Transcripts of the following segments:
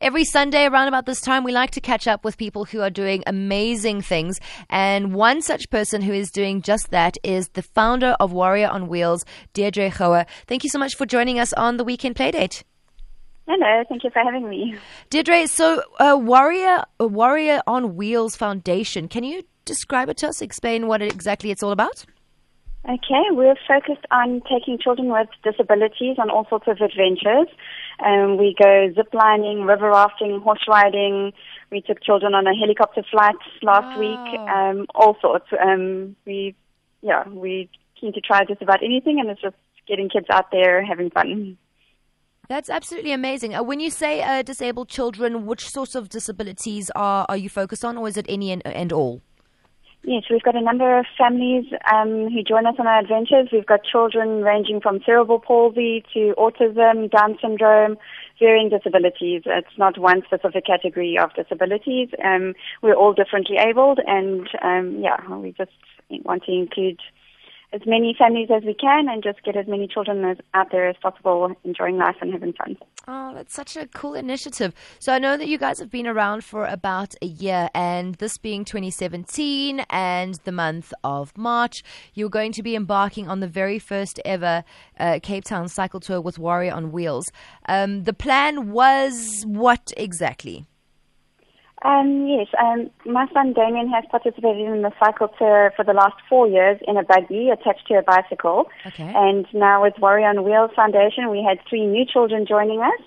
Every Sunday around about this time, we like to catch up with people who are doing amazing things. And one such person who is doing just that is the founder of Warrior on Wheels, Deirdre Gower. Thank you so much for joining us on the Weekend Playdate. Hello, thank you for having me. Deirdre, so uh, Warrior, Warrior on Wheels Foundation, can you describe it to us, explain what exactly it's all about? Okay, we're focused on taking children with disabilities on all sorts of adventures. Um, we go ziplining, river rafting, horse riding. We took children on a helicopter flight last wow. week. Um, all sorts. Um, we, yeah, we keen to try just about anything, and it's just getting kids out there having fun. That's absolutely amazing. Uh, when you say uh, disabled children, which sorts of disabilities are, are you focused on, or is it any and, and all? Yes, we've got a number of families um, who join us on our adventures. We've got children ranging from cerebral palsy to autism, Down syndrome, varying disabilities. It's not one specific category of disabilities. Um, we're all differently abled, and um, yeah, we just want to include as many families as we can and just get as many children as, out there as possible enjoying life and having fun. Oh, that's such a cool initiative. So I know that you guys have been around for about a year, and this being 2017 and the month of March, you're going to be embarking on the very first ever uh, Cape Town cycle tour with Warrior on Wheels. Um, the plan was what exactly? Um, yes, um, my son Damien has participated in the cycle tour for the last four years in a buggy attached to a bicycle. Okay. And now with Warrior on Wheels Foundation, we had three new children joining us.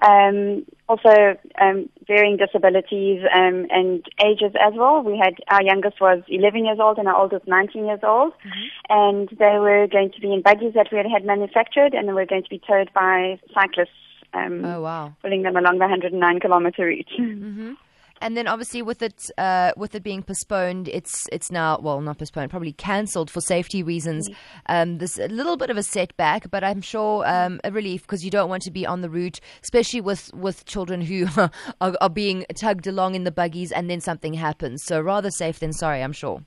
Um, also, um, varying disabilities um, and ages as well. We had our youngest was 11 years old and our oldest 19 years old, mm-hmm. and they were going to be in buggies that we had had manufactured, and they were going to be towed by cyclists. Um, oh wow! Pulling them along the 109 kilometer route. Mm-hmm. And then obviously with it uh, with it being postponed, it's it's now well not postponed, probably cancelled for safety reasons. Mm-hmm. Um, there's a little bit of a setback, but I'm sure um, a relief because you don't want to be on the route, especially with with children who are, are being tugged along in the buggies and then something happens. So rather safe than sorry, I'm sure.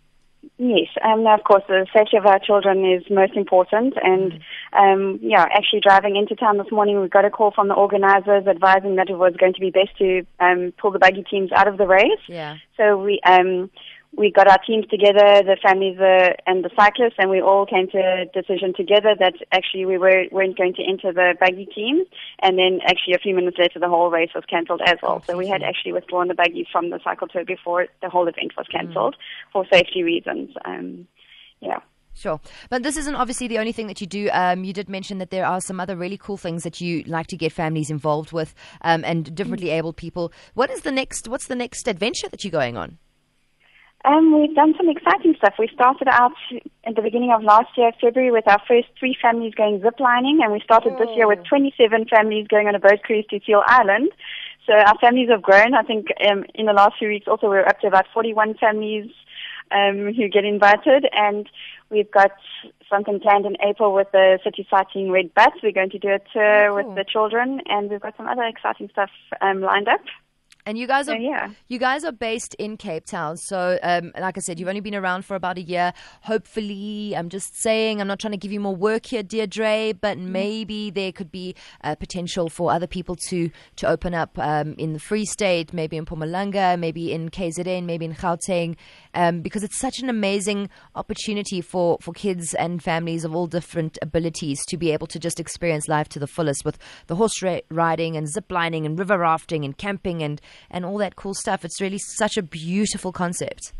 Yes, um, of course, the safety of our children is most important. And mm. um, yeah, actually driving into town this morning, we got a call from the organisers advising that it was going to be best to um, pull the buggy teams out of the race. Yeah. So we um, we got our teams together, the families uh, and the cyclists, and we all came to a decision together that actually we were, weren't going to enter the buggy teams. And then actually a few minutes later, the whole race was cancelled as well. So we had actually withdrawn the buggies from the cycle tour before the whole event was cancelled mm. for safety reasons. Um, yeah. Sure. But this isn't obviously the only thing that you do. Um, you did mention that there are some other really cool things that you like to get families involved with um, and differently mm. abled people. What is the next, what's the next adventure that you're going on? Um, we've done some exciting stuff. We started out at the beginning of last year, February, with our first three families going ziplining, and we started this year with oh. 27 families going on a boat cruise to Seal Island. So our families have grown. I think um, in the last few weeks also we're up to about 41 families um, who get invited, and we've got something planned in April with the City Sightseeing Red Butts. We're going to do a tour oh, with the children, and we've got some other exciting stuff um, lined up. And you guys are yeah. you guys are based in Cape Town. So um, like I said, you've only been around for about a year. Hopefully, I'm just saying, I'm not trying to give you more work here, Deirdre, but mm-hmm. maybe there could be a potential for other people to to open up um, in the Free State, maybe in Mpumalanga, maybe in KZN, maybe in Gauteng, um, because it's such an amazing opportunity for for kids and families of all different abilities to be able to just experience life to the fullest with the horse riding and zip lining and river rafting and camping and and all that cool stuff. It's really such a beautiful concept.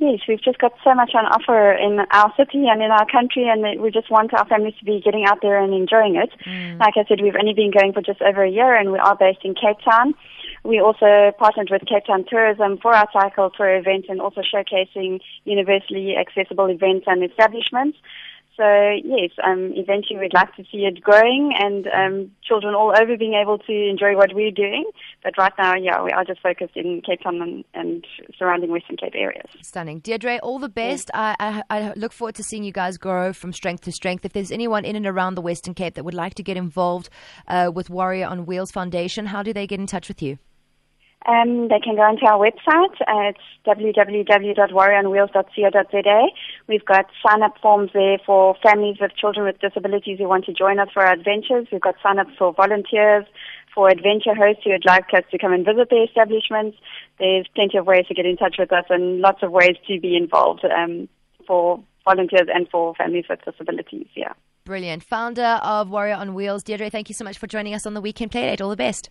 Yes, we've just got so much on offer in our city and in our country, and we just want our families to be getting out there and enjoying it. Mm. Like I said, we've only been going for just over a year, and we are based in Cape Town. We also partnered with Cape Town Tourism for our cycle tour event and also showcasing universally accessible events and establishments. So yes, um, eventually we'd like to see it growing and um, children all over being able to enjoy what we're doing. But right now, yeah, we are just focused in Cape Town and, and surrounding Western Cape areas. Stunning, Deirdre. All the best. I, I, I, look forward to seeing you guys grow from strength to strength. If there's anyone in and around the Western Cape that would like to get involved uh, with Warrior on Wheels Foundation, how do they get in touch with you? Um, they can go onto our website. Uh, it's www.warrioronwheels.co.za. We've got sign-up forms there for families with children with disabilities who want to join us for our adventures. We've got sign-ups for volunteers, for adventure hosts who would like us to come and visit their establishments, there's plenty of ways to get in touch with us and lots of ways to be involved um, for volunteers and for families with disabilities. Yeah. Brilliant. Founder of Warrior on Wheels, Deirdre, thank you so much for joining us on the Weekend Playdate. All the best.